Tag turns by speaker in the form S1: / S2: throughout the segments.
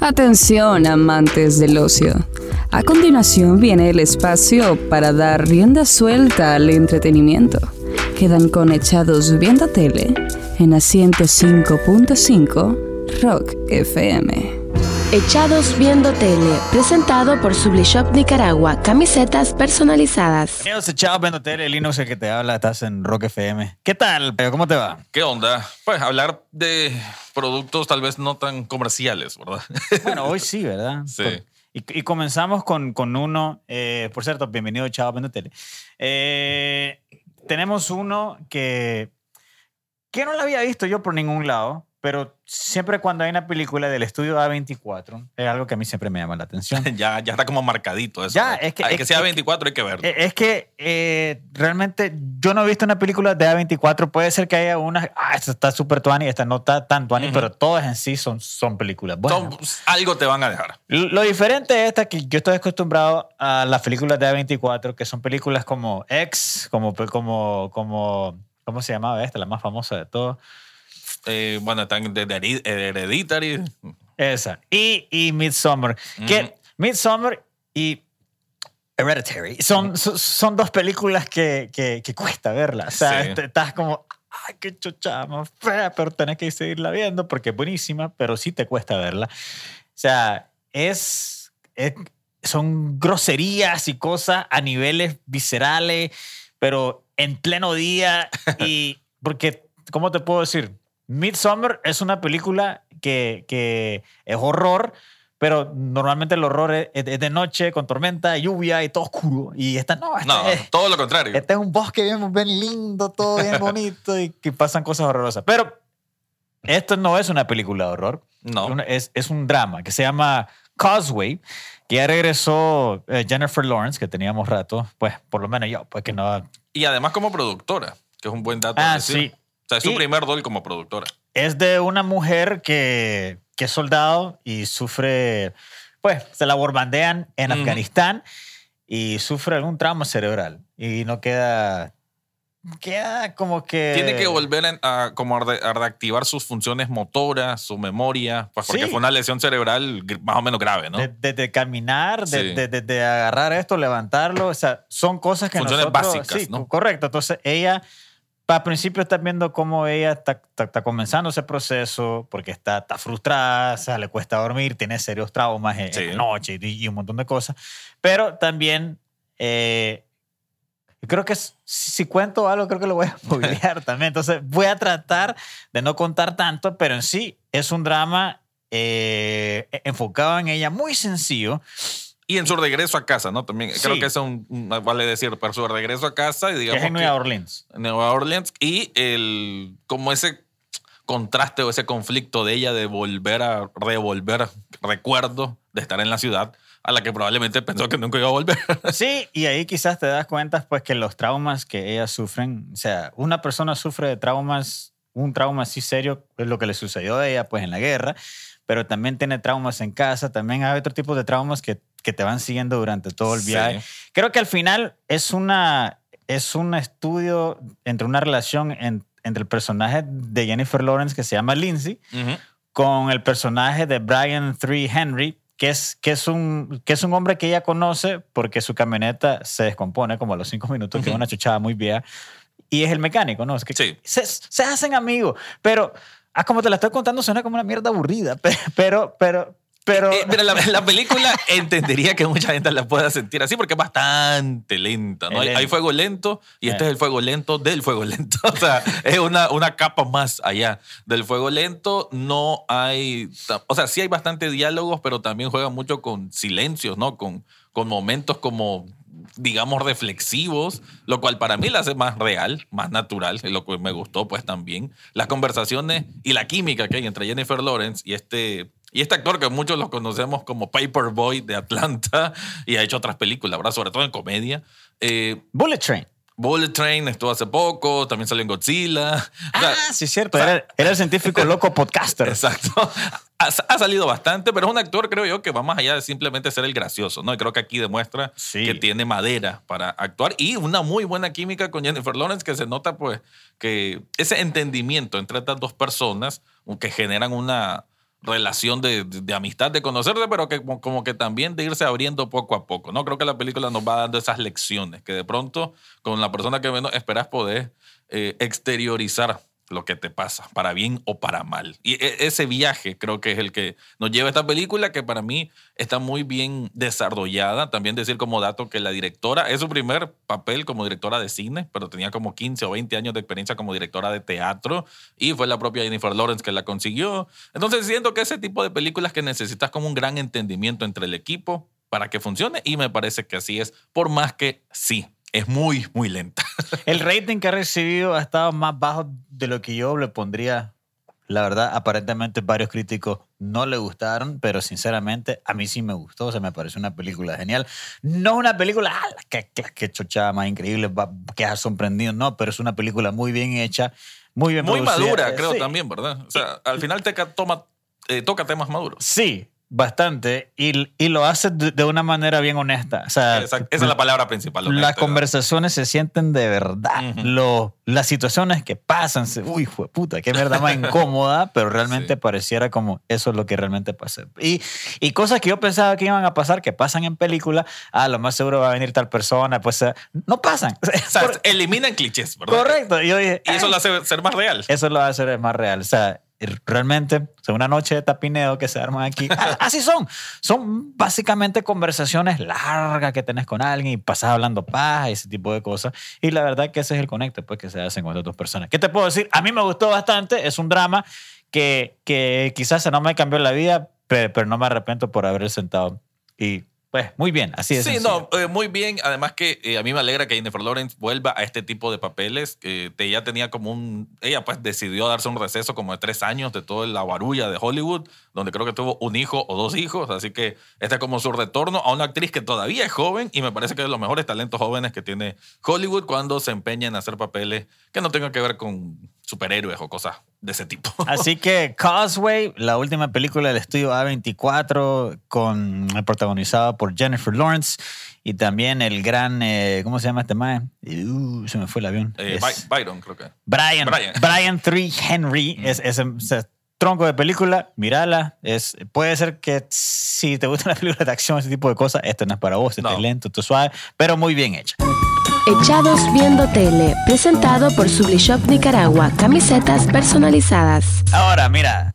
S1: Atención, amantes del ocio. A continuación viene el espacio para dar rienda suelta al entretenimiento. Quedan conectados viendo tele en a 105.5 Rock FM.
S2: Echados Viendo Tele, presentado por Sublishop Nicaragua, camisetas personalizadas.
S3: Bienvenidos a Echados Viendo Tele, Linux el que te habla, estás en Rock FM. ¿Qué tal? ¿Cómo te va?
S4: ¿Qué onda? Pues hablar de productos tal vez no tan comerciales, ¿verdad?
S3: Bueno, hoy sí, ¿verdad?
S4: Sí.
S3: Por- Y, y comenzamos con, con uno, eh, por cierto, bienvenido a Echados Viendo Tele. Eh, tenemos uno que, que no lo había visto yo por ningún lado, pero siempre cuando hay una película del estudio A24, es algo que a mí siempre me llama la atención.
S4: ya, ya está como marcadito eso.
S3: Ya,
S4: ¿no?
S3: es que-
S4: Hay
S3: es
S4: que sea 24 hay que verlo.
S3: Eh, Es que eh, realmente yo no he visto una película de A24. Puede ser que haya una. Ah, esta está súper tuani, esta no está tan tuani,
S4: Ujú.
S3: pero todas en sí son, son películas. Bueno,
S4: Son- pues, algo te van a dejar.
S3: lo diferente de esta que yo estoy acostumbrado a las películas de A24, que son películas como X, como, como, como. ¿Cómo se llamaba esta? La más famosa de todas.
S4: Eh, bueno, están de, de Hered- Hereditary.
S3: Esa. Y, y Midsommar. Que
S4: Ujú.
S3: Midsommar y Hereditary son, son, son dos películas que, que, que cuesta verlas. O sea,
S4: Sí.
S3: estás como, ay, qué chucha más fea, pero tenés que seguirla viendo porque es buenísima, pero sí te cuesta verla. O sea, es, es- son groserías y cosas a niveles viscerales, pero en pleno día. Y porque, ¿cómo te puedo decir? Midsommar es una película que, que es horror, pero normalmente el horror es, es de noche, con tormenta, lluvia y todo oscuro. Y esta no, esta,
S4: No,
S3: es,
S4: todo lo contrario.
S3: este es un bosque bien, bien lindo, todo bien bonito y que pasan cosas horrorosas. Pero esto no es una película de horror.
S4: No.
S3: Es, es un drama que se llama Causeway, que ya regresó eh, Jennifer Lawrence, que teníamos rato, pues por lo menos yo, pues que no...
S4: Y además como productora, que es un buen dato.
S3: Ah,
S4: decir.
S3: sí.
S4: O sea, es su
S3: Y-
S4: primer rol como productora.
S3: Es de una mujer que, que es soldado y sufre, pues se la borbandean en. Afganistán y sufre algún trauma cerebral y no queda... Queda como que...
S4: Tiene que volver a, como a, re- a reactivar sus funciones motoras, su memoria, pues porque
S3: Sí.
S4: fue una lesión cerebral más o menos grave, ¿no?
S3: De, de- de caminar, de,
S4: Sí.
S3: de agarrar esto, levantarlo, o sea, son cosas que
S4: Funciones
S3: nosotros...
S4: básicas,
S3: sí,
S4: ¿no?
S3: correcto. Entonces, ella, al principio estás viendo cómo ella está, está- está comenzando ese proceso porque está, está frustrada, o sea, le cuesta dormir, tiene serios traumas en, en
S4: Sí.
S3: la noche y, y un montón de cosas. Pero también... eh, Creo que si, si cuento algo, creo que lo voy a spoilear también. Entonces, voy a tratar de no contar tanto, pero en sí es un drama eh, enfocado en ella, muy sencillo.
S4: Y en su regreso a casa, ¿no? También creo que eso es un, vale decir, pero su regreso a casa y
S3: que
S4: digamos
S3: es en
S4: que-
S3: Nueva Orleans.
S4: Nueva Orleans y el como ese contraste o ese conflicto de ella de volver a revolver recuerdos de estar en la ciudad a la que probablemente pensó que nunca iba a volver.
S3: Sí, y ahí quizás te das cuenta pues que los traumas que ellas sufren, o sea, una persona sufre de traumas, un trauma así serio es lo que le sucedió a ella pues en la guerra, pero también tiene traumas en casa, también hay otro tipo de traumas que, que te van siguiendo durante todo el
S4: Sí.
S3: viaje. Creo que al final es una es un estudio entre una relación en- entre el personaje de Jennifer Lawrence que se llama Lindsay
S4: Ujú.
S3: con el personaje de Brian Three Henry, que es, que, es un, que es un hombre que ella conoce porque su camioneta se descompone como a los cinco minutos, que es una chuchada muy vieja, y es el mecánico, ¿no? Es que
S4: Sí.
S3: se, se hacen amigos, pero, ah, como te la estoy contando, suena como una mierda aburrida, pe- pero, pero, pero...
S4: Eh, mira, la, la película entendería que mucha gente la pueda sentir así porque es bastante lenta, ¿no? Hay, hay fuego lento y este
S3: Eh.
S4: es el fuego lento del fuego lento. O sea, es una, una capa más allá del fuego lento. No hay, o sea, sí hay bastante diálogos, pero también juega mucho con silencios, ¿no? Con, con momentos como digamos, reflexivos, lo cual para mí la hace más real, más natural, y lo que me gustó pues también. Las conversaciones y la química que hay entre Jennifer Lawrence y este, y este actor que muchos lo conocemos como Paperboy de Atlanta y ha hecho otras películas, ¿verdad? Sobre todo en comedia. Eh,
S3: Bullet Train.
S4: Bullet Train estuvo hace poco, también salió en Godzilla. O sea,
S3: Ah, sí, es cierto.
S4: o sea,
S3: Era, era el científico loco podcaster.
S4: Exacto. Ha, ha salido bastante, pero es un actor, creo yo, que va más allá de simplemente ser el gracioso, ¿no? Y creo que aquí demuestra
S3: Sí.
S4: que tiene madera para actuar y una muy buena química con Jennifer Lawrence, que se nota, pues, que ese entendimiento entre estas dos personas que generan una, relación de, de- de amistad, de conocerse, pero que como, como que también de irse abriendo poco a poco, ¿no? Creo que la película nos va dando esas lecciones, que de pronto con la persona que menos esperas poder eh, exteriorizar lo que te pasa, para bien o para mal. Y e- ese viaje creo que es el que nos lleva a esta película, que para mí está muy bien desarrollada. También decir como dato que la directora es su primer papel como directora de cine, pero tenía como 15 o 20 años de experiencia como directora de teatro y fue la propia Jennifer Lawrence que la consiguió. Entonces siento que ese tipo de películas que necesitas como un gran entendimiento entre el equipo para que funcione y me parece que así es, por más que sí, es muy, muy lenta.
S3: El rating que ha recibido ha estado más bajo de lo que yo le pondría. La verdad, aparentemente varios críticos no le gustaron, pero sinceramente a mí sí me gustó. O sea, me parece una película genial. No una película, ¡ah, que, que, que chochada más increíble, que ha sorprendido, no, pero es una película muy bien hecha, muy bien
S4: Muy
S3: producida.
S4: madura, creo
S3: sí.
S4: también, ¿verdad? O sea, al final te toma, eh, toca temas maduros.
S3: Sí, bastante. Y, y lo hace de, una manera bien honesta. O sea,
S4: Esa, esa es la palabra principal.
S3: Las
S4: honesta,
S3: conversaciones se sienten de verdad.
S4: Ujú.
S3: Lo- las situaciones que pasan, se- uy, fue puta, qué verdad más incómoda, pero realmente
S4: Sí.
S3: pareciera como eso es lo que realmente pasa. Y, y cosas que yo pensaba que iban a pasar, que pasan en película, ah, lo más seguro va a venir tal persona, pues eh, no pasan.
S4: O sea,
S3: Por-
S4: eliminan clichés, ¿verdad?
S3: correcto. Y yo dije,
S4: Y eso
S3: "Ay,
S4: lo hace ser más real.
S3: eso lo a hacer más real. O sea, realmente, o sea, una noche de tapineo que se arman aquí, a- así son. Son básicamente conversaciones largas que tenés con alguien y pasás hablando paz y ese tipo de cosas. Y la verdad que ese es el conecte pues, que se hacen con estas dos personas. ¿Qué te puedo decir? A mí me gustó bastante. Es un drama que, que quizás no me cambió la vida, pe- pero, no me arrepiento por haber sentado. Y pues, muy bien, así es.
S4: Sí, no, eh, muy bien. Además que eh, a mí me alegra que Jennifer Lawrence vuelva a este tipo de papeles. que ella tenía como un... Ella pues decidió darse un receso como de tres años de toda la barulla de Hollywood, donde creo que tuvo un hijo o dos hijos. Así que este es como su retorno a una actriz que todavía es joven y me parece que es de los mejores talentos jóvenes que tiene Hollywood cuando se empeña en hacer papeles que no tengan que ver con superhéroes o cosas de ese tipo.
S3: Así que Causeway, la última película del estudio A24, con, protagonizada por Jennifer Lawrence y también el gran, eh, ¿cómo se llama este mae? Uh, se me fue el avión.
S4: Eh,
S3: Es
S4: Byron, creo que.
S3: Brian,
S4: Brian.
S3: Brian 3 Henry. Es, es, es- tronco de película, mírala. Es, puede ser que si te gustan las películas de acción, ese tipo de cosas, esto no es para vos, este
S4: No.
S3: es lento, esto es suave, pero muy bien hecha.
S2: Echados Viendo Tele, presentado por Sublishop Nicaragua, camisetas personalizadas.
S3: Ahora, mira,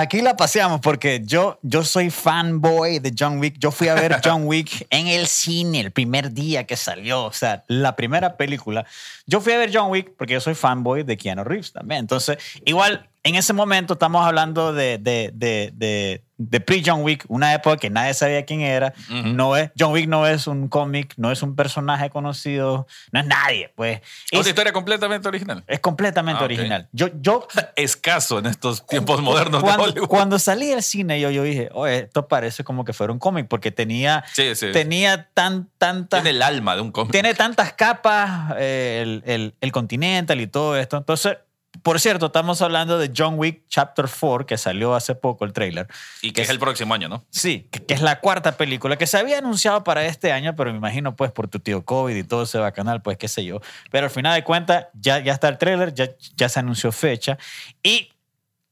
S3: aquí la paseamos porque yo, yo soy fanboy de John Wick. Yo fui a ver John Wick en el cine el primer día que salió, o sea, la primera película. Yo fui a ver John Wick porque yo soy fanboy de Keanu Reeves también. Entonces, igual, en ese momento estamos hablando de, de, de, de, de pre-John Wick, una época que nadie sabía quién era.
S4: Ujú.
S3: no es, John Wick no es un cómic, no es un personaje conocido, no es nadie, pues.
S4: Es una historia completamente original.
S3: es completamente
S4: Ah, ok.
S3: original. Yo, yo
S4: Escaso en estos tiempos modernos de
S3: cuando,
S4: Hollywood.
S3: cuando salí del cine, yo, yo dije, oye, esto parece como que fuera un cómic, porque tenía,
S4: Sí, sí.
S3: tenía tan, tantas,
S4: Tiene el alma de un cómic.
S3: tiene tantas capas, eh, el, el, el Continental y todo esto. Entonces, por cierto, estamos hablando de John Wick Chapter 4, que salió hace poco el trailer.
S4: y que es el próximo año, ¿no?
S3: Sí, que, que es la cuarta película que se había anunciado para este año, pero me imagino pues por tu tío COVID y todo ese bacanal, pues qué sé yo. Pero al final de cuentas ya, ya está el trailer, ya, ya se anunció fecha y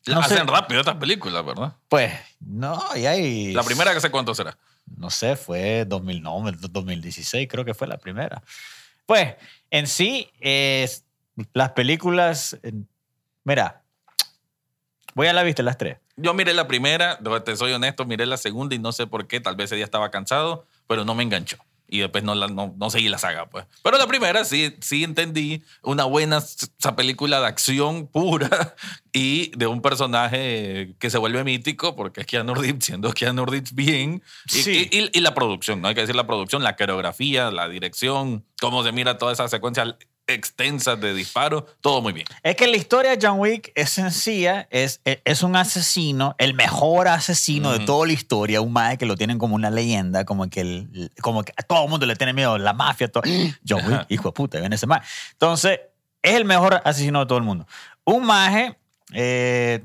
S3: No sé.
S4: hacen rápido estas películas, ¿verdad?
S3: pues no, y hay...
S4: La primera que sé cuánto será.
S3: no sé, fue 2009, 2016, creo que fue la primera. Pues, en sí, es, las películas, eh, mira, voy a la vista las tres.
S4: Yo miré la primera, te soy honesto, miré la segunda y no sé por qué, tal vez ese día estaba cansado, pero no me enganchó. Y después no, la, no, no seguí la saga, pues. Pero la primera sí, sí entendí una buena esa película de acción pura y de un personaje que se vuelve mítico porque es Keanu Reeves, siendo Keanu Reeves bien. Y,
S3: Sí.
S4: y- y- y la producción, ¿no? Hay que decir la producción, la coreografía, la dirección, cómo se mira toda esa secuencia extensa de disparos, todo muy bien.
S3: Es que la historia de John Wick es sencilla, es, es, es un asesino, el mejor asesino de toda la historia, un mae que lo tienen como una leyenda, como que, el, como que a todo el mundo le tiene miedo, la mafia, todo. John Wick, hijo de puta, ven ese mae. Entonces, es el mejor asesino de todo el mundo. Un maje eh,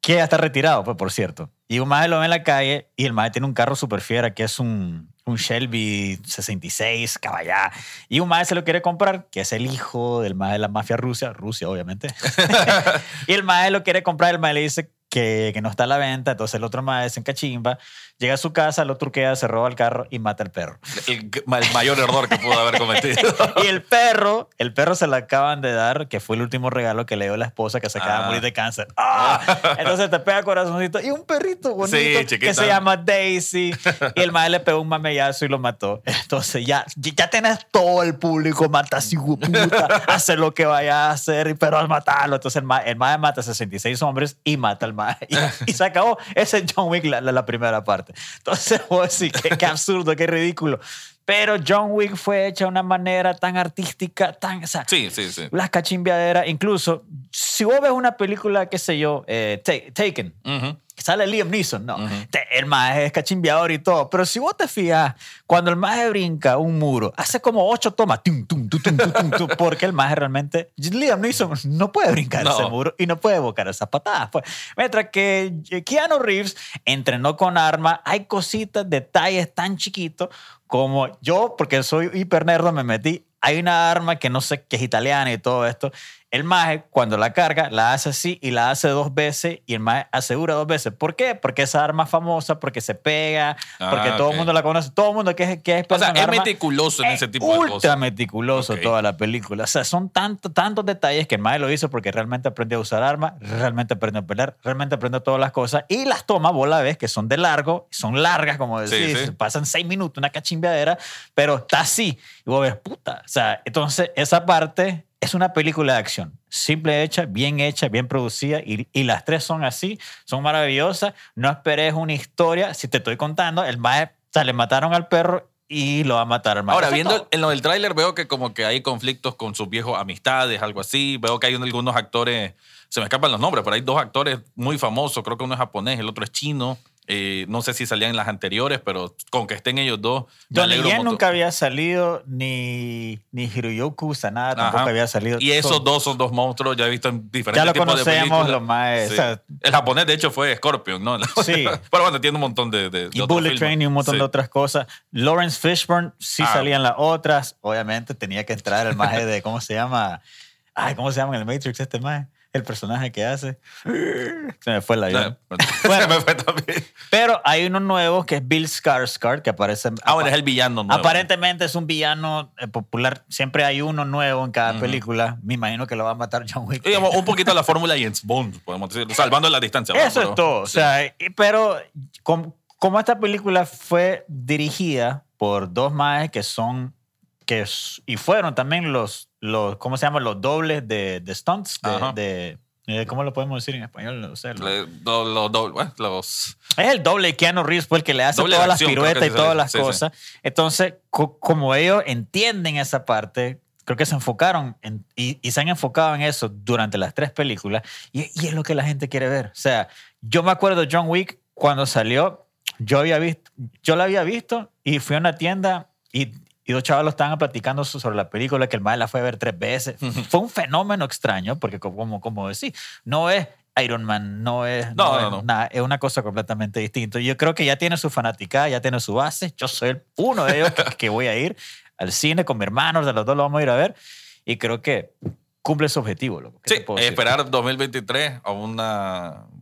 S3: que ya está retirado, pues, por cierto. Y un maje lo ve en la calle y el maje tiene un carro super fiera que es un, un Shelby 66 caballá. Y un maje se lo quiere comprar, que es el hijo del maje de la mafia rusa, Rusia, obviamente. y el maje lo quiere comprar, el maje le dice que, que no está a la venta, entonces el otro más se encachimba, llega a su casa, lo truquea, se roba el carro y mata al perro.
S4: El, el mayor error que pudo haber cometido.
S3: y el perro, el perro se lo acaban de dar, que fue el último regalo que le dio la esposa que se acaba de
S4: Ah.
S3: morir de cáncer. ¡Ah! Entonces te pega corazoncito y un perrito bonito
S4: Sí,
S3: que se llama Daisy. Y el madre le pegó un mamellazo y lo mató. Entonces ya, ya tenés todo el público, matas hijo de puta, hace lo que vaya a hacer, pero al matarlo. Entonces el madre, el mae mata a 66 hombres y mata al madre. Y, y se acabó. Ese es John Wick, la, la- la primera parte. Entonces, vos decís, qué, qué absurdo, qué ridículo. Pero John Wick fue hecha de una manera tan artística, tan... O sea,
S4: Sí, sí, sí.
S3: las cachimbiaderas, incluso si vos ves una película, qué sé yo, eh, Ta- Taken,
S4: Ujú.
S3: sale Liam Neeson, no,
S4: Ujú.
S3: te- el maje es cachimbiador y todo, pero si vos te fijas, cuando el maje brinca un muro, hace como ocho tomas, tum, tum, tum, tum, tum, tum, tum, porque el maje realmente, Liam Neeson no puede brincar
S4: No.
S3: ese muro y no puede evocar esas patadas. Pues. Mientras que Keanu Reeves entrenó con arma, hay cositas, detalles tan chiquitos como yo, porque soy hiper nerdo, me metí. Hay una arma que no sé que es italiana y todo esto. El maje, cuando la carga, la hace así y la hace dos veces y el maje asegura dos veces. ¿Por qué? Porque esa arma es famosa, porque se pega, porque
S4: Ah,
S3: todo el mundo la conoce. Todo el mundo que es, que es
S4: O sea, es
S3: arma,
S4: meticuloso en
S3: es
S4: ese tipo de
S3: ultra
S4: cosas.
S3: meticuloso
S4: Ok.
S3: toda la película. O sea, son tantos, tantos detalles que el maje lo hizo porque realmente aprendió a usar armas, realmente aprendió a pelear, realmente aprendió todas las cosas. Y las toma, vos la ves, que son de largo, son largas, como
S4: Sí,
S3: decís,
S4: sí.
S3: pasan seis minutos, una cachimbeadera, pero está así. Y vos ves, puta. O sea, entonces esa parte es una película de acción. Simple hecha, bien hecha, bien producida. Y, y las tres son así, son maravillosas. No esperes una historia. Si te estoy contando, el maje, o sea, le mataron al perro y lo va a matar al.
S4: Ahora, viendo
S3: todo.
S4: en lo del tráiler veo que como que hay conflictos con sus viejos amistades, algo así. Veo que hay algunos actores, se me escapan los nombres, pero hay dos actores muy famosos. Creo que uno es japonés, el otro es chino. Eh, no sé si salían en las anteriores, pero con que estén ellos dos.
S3: Yen
S4: montón.
S3: nunca había salido, ni, ni Hiroyoku Sanada tampoco
S4: Ajá.
S3: había salido.
S4: Y esos
S3: Son-
S4: dos son dos monstruos, ya he visto en diferentes
S3: Ya lo
S4: tipos
S3: conocemos, los más.
S4: Sí.
S3: o sea,
S4: El japonés, de hecho, fue Scorpion, ¿no?
S3: Sí.
S4: Pero bueno, tiene un montón de. de, de
S3: y Bullet
S4: filmes.
S3: Train y un montón
S4: Sí.
S3: de otras cosas. Lawrence Fishburne sí
S4: Ah.
S3: salían las otras. Obviamente tenía que entrar el maje de, ¿cómo se llama? Ay, ¿cómo se llama en el Matrix este maje? El personaje que hace. Se me fue el avión.
S4: Bueno, me fue también.
S3: Pero hay uno nuevo que es Bill Skarsgård, que aparece...
S4: Ah, bueno, es el villano nuevo.
S3: Aparentemente es un villano eh, popular. Siempre hay uno nuevo en cada película. Me imagino que lo va a matar John Wick.
S4: Digamos, un poquito la fórmula James Bond, podemos decir, salvando la distancia.
S3: Eso
S4: ¿verdad?
S3: es todo. O sea, pero com- como esta película fue dirigida por dos maes que son que y fueron también los los ¿cómo se llama? los dobles de, de stunts de, de- eh, ¿cómo lo podemos decir en español? Sé, lo-
S4: Le- lo- lo- bueno, los,
S3: es el doble Keanu Reeves, pues, el que le hace
S4: Doble
S3: todas las
S4: acción,
S3: piruetas y
S4: sí,
S3: todas
S4: sí,
S3: las
S4: sí,
S3: cosas. Entonces, co- como ellos entienden esa parte, creo que se enfocaron en- y, y se han enfocado en eso durante las tres películas y, y es lo que la gente quiere ver. O sea, yo me acuerdo de John Wick cuando salió, yo, había visto, yo la había visto y fui a una tienda y, y dos chavalos estaban platicando so- sobre la película que el mal la fue a ver tres veces. Fue un fenómeno extraño porque como, como, decís, no es Iron Man, no es,
S4: No,
S3: es
S4: no, no.
S3: nada, es una cosa completamente distinta. Yo creo que ya tiene su fanaticada, ya tiene su base. Yo soy uno de ellos que, que voy a ir al cine con mi hermano, de los dos lo vamos a ir a ver y creo que cumple su objetivo. loco. ¿Qué
S4: Sí,
S3: decir?
S4: esperar 2023 a un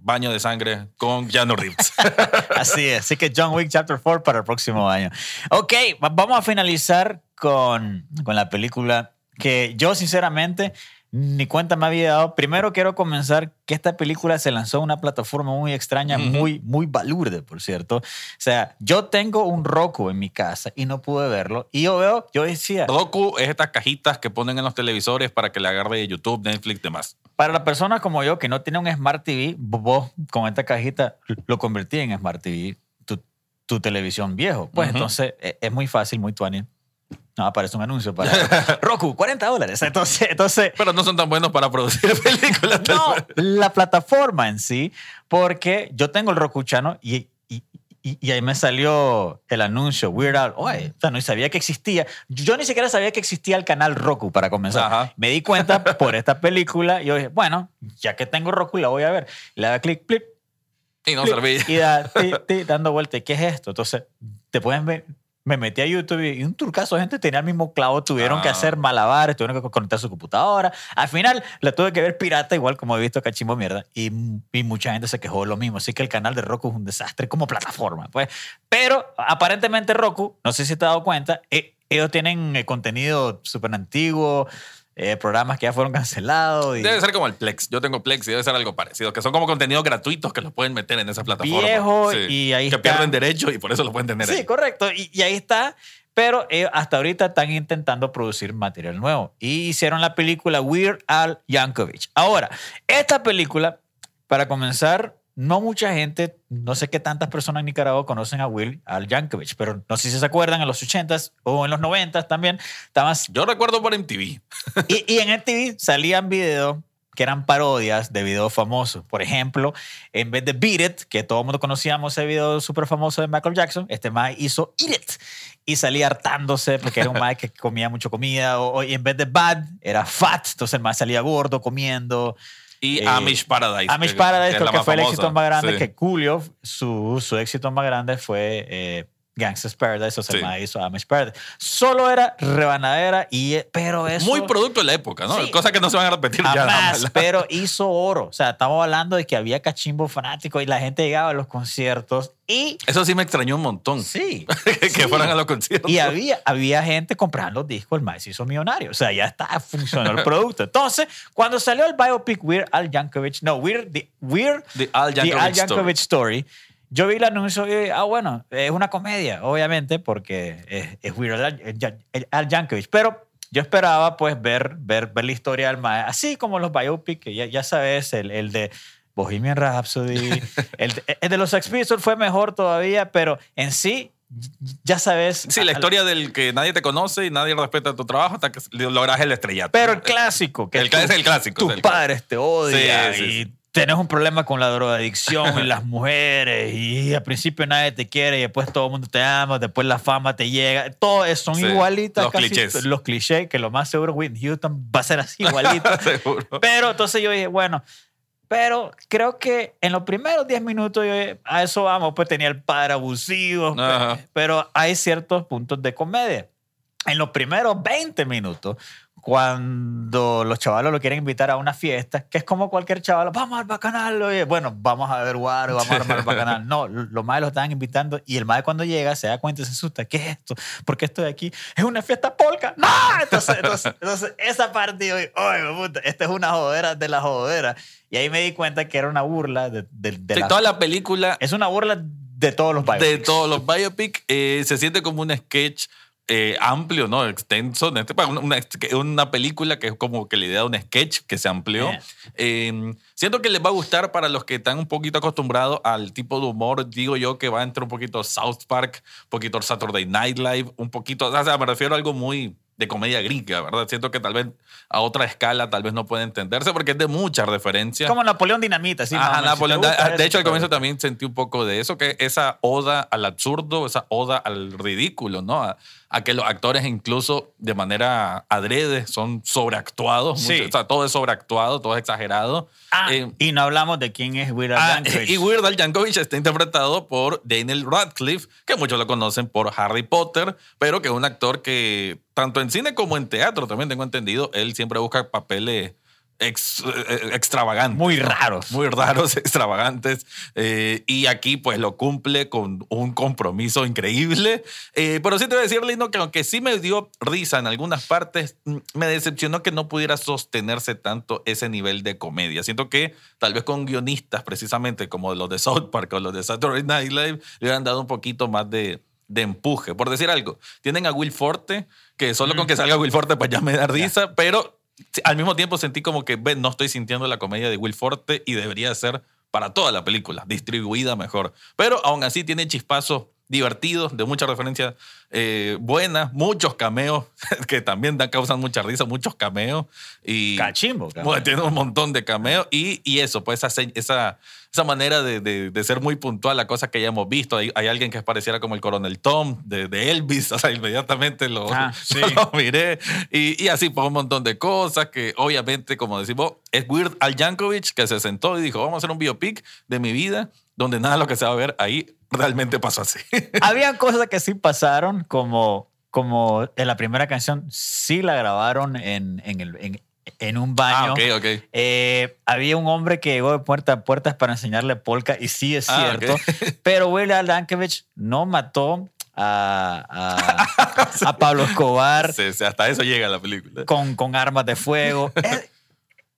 S4: baño de sangre con Keanu Reeves.
S3: Así es. Así que John Wick Chapter 4 para el próximo año. Ok, va- vamos a finalizar con, con la película que yo sinceramente ni cuenta me había dado. Primero quiero comenzar que esta película se lanzó en una plataforma muy extraña,
S4: Ujú.
S3: muy, muy balurde, por cierto. O sea, yo tengo un Roku en mi casa y no pude verlo. Y yo veo, yo decía,
S4: Roku es estas cajitas que ponen en los televisores para que le agarre YouTube, Netflix demás.
S3: para las personas como yo que no tienen un Smart TV, vos con esta cajita lo convertí en Smart TV, tu, tu televisión viejo. Pues
S4: Ujú.
S3: entonces e- es muy fácil, muy tuani. No, aparece un anuncio para Roku, 40 dólares. Entonces, entonces
S4: Pero no son tan buenos para producir películas.
S3: no, la plataforma en sí, porque yo tengo el Roku Channel y, y, y- y ahí me salió el anuncio Weird Al. Oye, o sea, no sabía que existía. Yo ni siquiera sabía que existía el canal Roku para comenzar.
S4: Ajá.
S3: Me di cuenta por esta película y yo dije, bueno, ya que tengo Roku, la voy a ver. Le da clic, clic,
S4: Y no
S3: clic,
S4: servía.
S3: y da ti, ti, dando vuelta. ¿Y qué es esto? Entonces, te pueden ver me metí a YouTube y un turcaso de gente tenía el mismo clavo, tuvieron que
S4: Ah.
S3: hacer malabares, tuvieron que conectar su computadora. Al final la tuve que ver pirata, igual como he visto Cachimbo Mierda, y, y mucha gente se quejó de lo mismo. Así que el canal de Roku es un desastre como plataforma. Pues. Pero aparentemente Roku, no sé si te has dado cuenta, eh, ellos tienen eh, contenido súper antiguo, eh, programas que ya fueron cancelados. Y
S4: Debe ser como el Plex. Yo tengo Plex y debe ser algo parecido, que son como contenidos gratuitos que los pueden meter en esa plataforma.
S3: Viejo, y ahí
S4: Que
S3: está.
S4: pierden derecho y por eso lo pueden tener
S3: Sí,
S4: ahí.
S3: correcto. Y, y ahí está. Pero eh, hasta ahorita están intentando producir material nuevo. Y hicieron la película Weird Al Yankovic. Ahora, esta película, para comenzar, no mucha gente, no sé qué tantas personas en Nicaragua conocen a Weird Al Yankovic, pero no sé si se acuerdan, en los 80s o en los 90s también, estaban
S4: Yo recuerdo por MTV.
S3: y, y en MTV salían videos que eran parodias de videos famosos. Por ejemplo, en vez de Beat It, que todo el mundo conocíamos ese video súper famoso de Michael Jackson, este mae hizo Eat It. Y salía hartándose porque era un mae que comía mucho comida. O, y en vez de Bad, era Fat. Entonces el mae salía gordo, comiendo.
S4: Y
S3: Eh,
S4: Amish Paradise.
S3: Amish Paradise
S4: que
S3: que fue el éxito más grande
S4: Sí.
S3: que Julio, su, su éxito más grande fue eh, Gangsta's Paradise, o el
S4: Sí.
S3: hizo Amish Paradise. Solo era rebanadera, y, eh, pero eso...
S4: Muy producto de la época, ¿no?
S3: Sí.
S4: Cosas que no se van a repetir ya.
S3: Jamás,
S4: jamás.
S3: pero hizo oro. O sea, estamos hablando de que había cachimbo fanático y la gente llegaba a los conciertos y...
S4: Eso sí me extrañó un montón.
S3: Sí.
S4: que
S3: sí.
S4: fueran a los conciertos.
S3: Y había, había gente comprando los discos, el maíz hizo millonario. O sea, ya está, funcionó el producto. Entonces, cuando salió el biopic Weird Al Yankovic, no, Weird, the, Weird,
S4: The Al
S3: the
S4: Yankovic
S3: Al Yankovic Story. Yo vi el anuncio y, ah, bueno, es una comedia, obviamente, porque es, es Weird Al, Al- Al Yankovic. Pero yo esperaba, pues, ver, ver, ver la historia del mae, así como los biopics, que ya, ya sabes, el, el de Bohemian Rhapsody, el, de- el de los Sex Pistols fue mejor todavía, pero en sí, ya sabes.
S4: Sí, la historia del que nadie te conoce y nadie respeta tu trabajo hasta que logras el estrellato.
S3: Pero el clásico, que
S4: El es el clásico,
S3: Tus padres te odian
S4: Sí, sí, sí.
S3: Tenés un problema con la drogadicción y las mujeres y al principio nadie te quiere y después todo el mundo te ama, después la fama te llega. Todo eso son
S4: Sí,
S3: igualitas.
S4: los
S3: casi
S4: clichés.
S3: Los clichés, que lo más seguro Whitney Houston va a ser así igualito.
S4: Seguro.
S3: Pero entonces yo dije, bueno, pero creo que en los primeros 10 minutos yo dije, a eso vamos, pues tenía el padre abusivo, pero hay ciertos puntos de comedia. En los primeros 20 minutos, cuando los chavalos lo quieren invitar a una fiesta, que es como cualquier chaval, vamos al bacanal, oye, bueno, vamos a ver guaro, vamos a armar el bacanal. No, los madres lo estaban invitando y el madre cuando llega se da cuenta y se asusta, ¿qué es esto? ¿Por qué estoy aquí? Es una fiesta polka. ¡No! Entonces, entonces, entonces, esa parte yo, oye, puta, esta es una jodera de la jodera. Y ahí me di cuenta que era una burla de, de, de
S4: Sí,
S3: la-
S4: toda la película
S3: Es una burla de todos los
S4: de
S3: biopics.
S4: todos los biopic eh, se siente como un sketch eh, amplio, ¿no? Extenso. en este- Una, una, película que es como que la idea de un sketch que se amplió.
S3: Bien.
S4: Eh, siento que les va a gustar para los que están un poquito acostumbrados al tipo de humor. Digo yo que va a entrar un poquito South Park, un poquito Saturday Night Live, un poquito, o sea, me refiero a algo muy de comedia gringa, ¿verdad? Siento que tal vez a otra escala tal vez no puede entenderse porque es de mucha referencia.
S3: Como Napoleón Dinamita, sí.
S4: Ajá.
S3: Si
S4: Napoleón.
S3: gusta
S4: de hecho, al comienzo también sentí un poco de eso, que esa oda al absurdo, esa oda al ridículo, ¿no? A, a que los actores incluso de manera adrede son sobreactuados.
S3: Sí.
S4: mucho- o sea, todo es sobreactuado, todo es exagerado.
S3: Ah,
S4: Eh,
S3: y no hablamos de quién es Weird Al
S4: Ah,
S3: Yankovic.
S4: y Weird Al Yankovic está interpretado por Daniel Radcliffe, que muchos lo conocen por Harry Potter, pero que es un actor que tanto en cine como en teatro, también tengo entendido, él siempre busca papeles ex- eh, extravagantes.
S3: Muy raros.
S4: Muy raros, extravagantes. eh, y aquí pues lo cumple con un compromiso increíble. Eh, pero sí te voy a decir, Lindo, que aunque sí me dio risa en algunas partes, mm, me decepcionó que no pudiera sostenerse tanto ese nivel de comedia. Siento que tal vez con guionistas precisamente como los de South Park o los de Saturday Night Live le hubieran dado un poquito más de, de empuje. Por decir algo, tienen a Will Forte, que solo con que salga Will Forte pues ya me da risa, pero al mismo tiempo sentí como que "Ve, no estoy sintiendo la comedia de Will Forte y debería ser para toda la película, distribuida mejor. Pero aún así tiene chispazos divertidos, de mucha referencia eh, buena, muchos cameos que también dan, causan mucha risa, muchos cameos. Y,
S3: Cachimbo,
S4: bueno, tiene un montón de cameos y, y eso, pues esa, esa, esa manera de, de- de ser muy puntual a cosas que ya hemos visto. Hay, hay alguien que pareciera como el coronel Tom de, de Elvis, o sea, inmediatamente lo,
S3: Ah, sí.
S4: lo miré. Y, y así, por un montón de cosas que obviamente, como decimos, es Weird Al Yankovic que se sentó y dijo, vamos a hacer un biopic de mi vida donde nada de lo que se va a ver ahí realmente pasó así.
S3: Habían cosas que sí pasaron como, como en la primera canción, sí la grabaron en, en, el, en, en un baño.
S4: Ah, ok, ok.
S3: Eh, había un hombre que llegó de puerta a puerta para enseñarle polka, y sí es
S4: Ah,
S3: cierto. Pero Will Yankovic no mató a, a- a Pablo Escobar
S4: Sí, sí, hasta eso llega la película.
S3: con, con armas de fuego.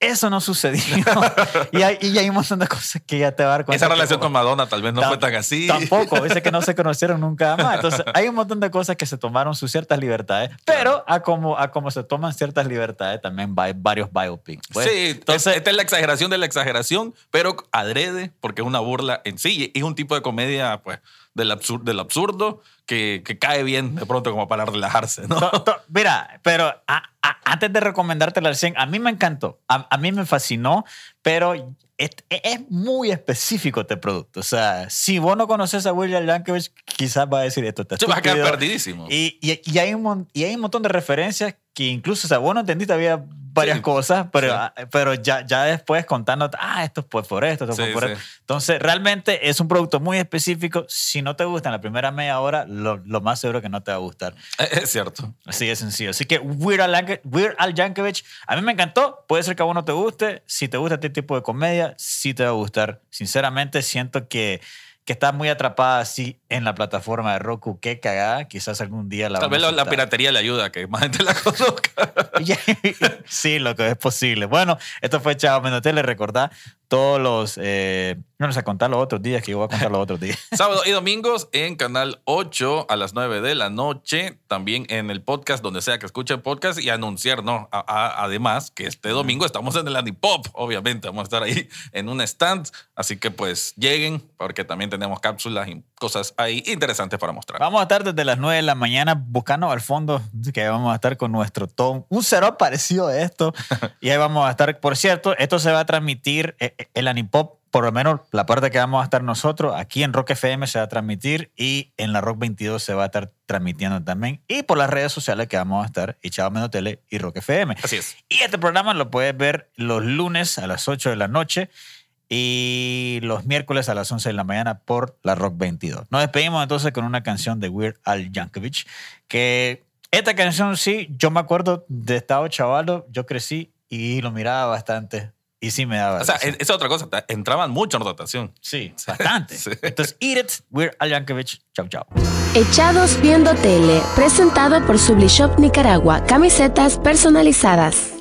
S3: Eso no sucedió. y, hay, y hay un montón de cosas que ya te va a dar cuenta.
S4: Esa relación con Madonna tal vez no fue tan así.
S3: Tampoco, dice que no se conocieron nunca más. Entonces, hay un montón de cosas que se tomaron sus ciertas libertades, pero a como, a como se toman ciertas libertades también hay varios biopics. pues.
S4: sí,
S3: entonces,
S4: esta es la exageración de la exageración, pero adrede, porque es una burla en sí. Y es un tipo de comedia, pues, del, absur- del absurdo que, que cae bien de pronto como para relajarse, ¿no?
S3: to- to- mira, pero a- a- antes de recomendártela al 100, a mí me encantó, a, a mí me fascinó, pero es, es muy específico este producto. O sea, si vos no conoces a William Yankovic, quizás va a decir esto. está
S4: Se vas a quedar perdidísimo.
S3: Y, y, y hay un, y hay un montón de referencias que incluso, o sea, vos no entendiste, había varias
S4: Sí,
S3: cosas, pero,
S4: sí.
S3: ah, pero ya, ya después contándote, ah, esto fue por esto, esto
S4: Sí,
S3: fue por esto. Entonces, realmente es un producto muy específico. Si no te gusta en la primera media hora, lo, lo más seguro que no te va a gustar.
S4: Es cierto.
S3: Así de sencillo. Así que Weird Al, Yank- Weird Al Yankovic, a mí me encantó. Puede ser que a vos no te guste. Si te gusta este tipo de comedia, sí te va a gustar. Sinceramente, siento que, que está muy atrapada así en la plataforma de Roku. Qué cagada. Quizás algún día la
S4: Tal vez la, piratería le ayuda que más gente la conozca.
S3: sí, lo que es posible. Bueno, esto fue Chao Menotele. Recordá todos los... Eh, no les voy a contar los otros días que yo voy a contar los otros días.
S4: Sábado y domingos en Canal 8 a las 9 de la noche. También en el podcast, donde sea que escuchen podcast. Y anunciar, ¿no? A- a- además, que este domingo estamos en el Anipop, obviamente. Vamos a estar ahí en un stand. Así que pues lleguen, porque también tenemos cápsulas y cosas ahí interesantes para mostrar.
S3: Vamos a estar desde las 9 de la mañana buscando al fondo, que vamos a estar con nuestro tom, un setup parecido a esto. y ahí vamos a estar, por cierto, esto se va a transmitir, eh, el Anipop, por lo menos la parte que vamos a estar nosotros, aquí en Rock FM se va a transmitir y en la Rock 22 se va a estar transmitiendo también. Y por las redes sociales que vamos a estar, y Chao Menos Tele y Rock FM.
S4: Así es.
S3: Y este programa lo puedes ver los lunes a las 8 de la noche y los miércoles a las 11 de la mañana por la Rock 22. Nos despedimos entonces con una canción de Weird Al Yankovic, que esta canción sí, yo me acuerdo de estado chavalo, yo crecí y lo miraba bastante y sí me daba.
S4: O sea, es- esa es otra cosa. Entraban mucho en rotación.
S3: sí, bastante.
S4: Sí.
S3: Entonces, Eat It, Weird Al Yankovic. Chau, chau.
S2: Echados Viendo Tele, presentado por Sublishop Nicaragua, camisetas personalizadas.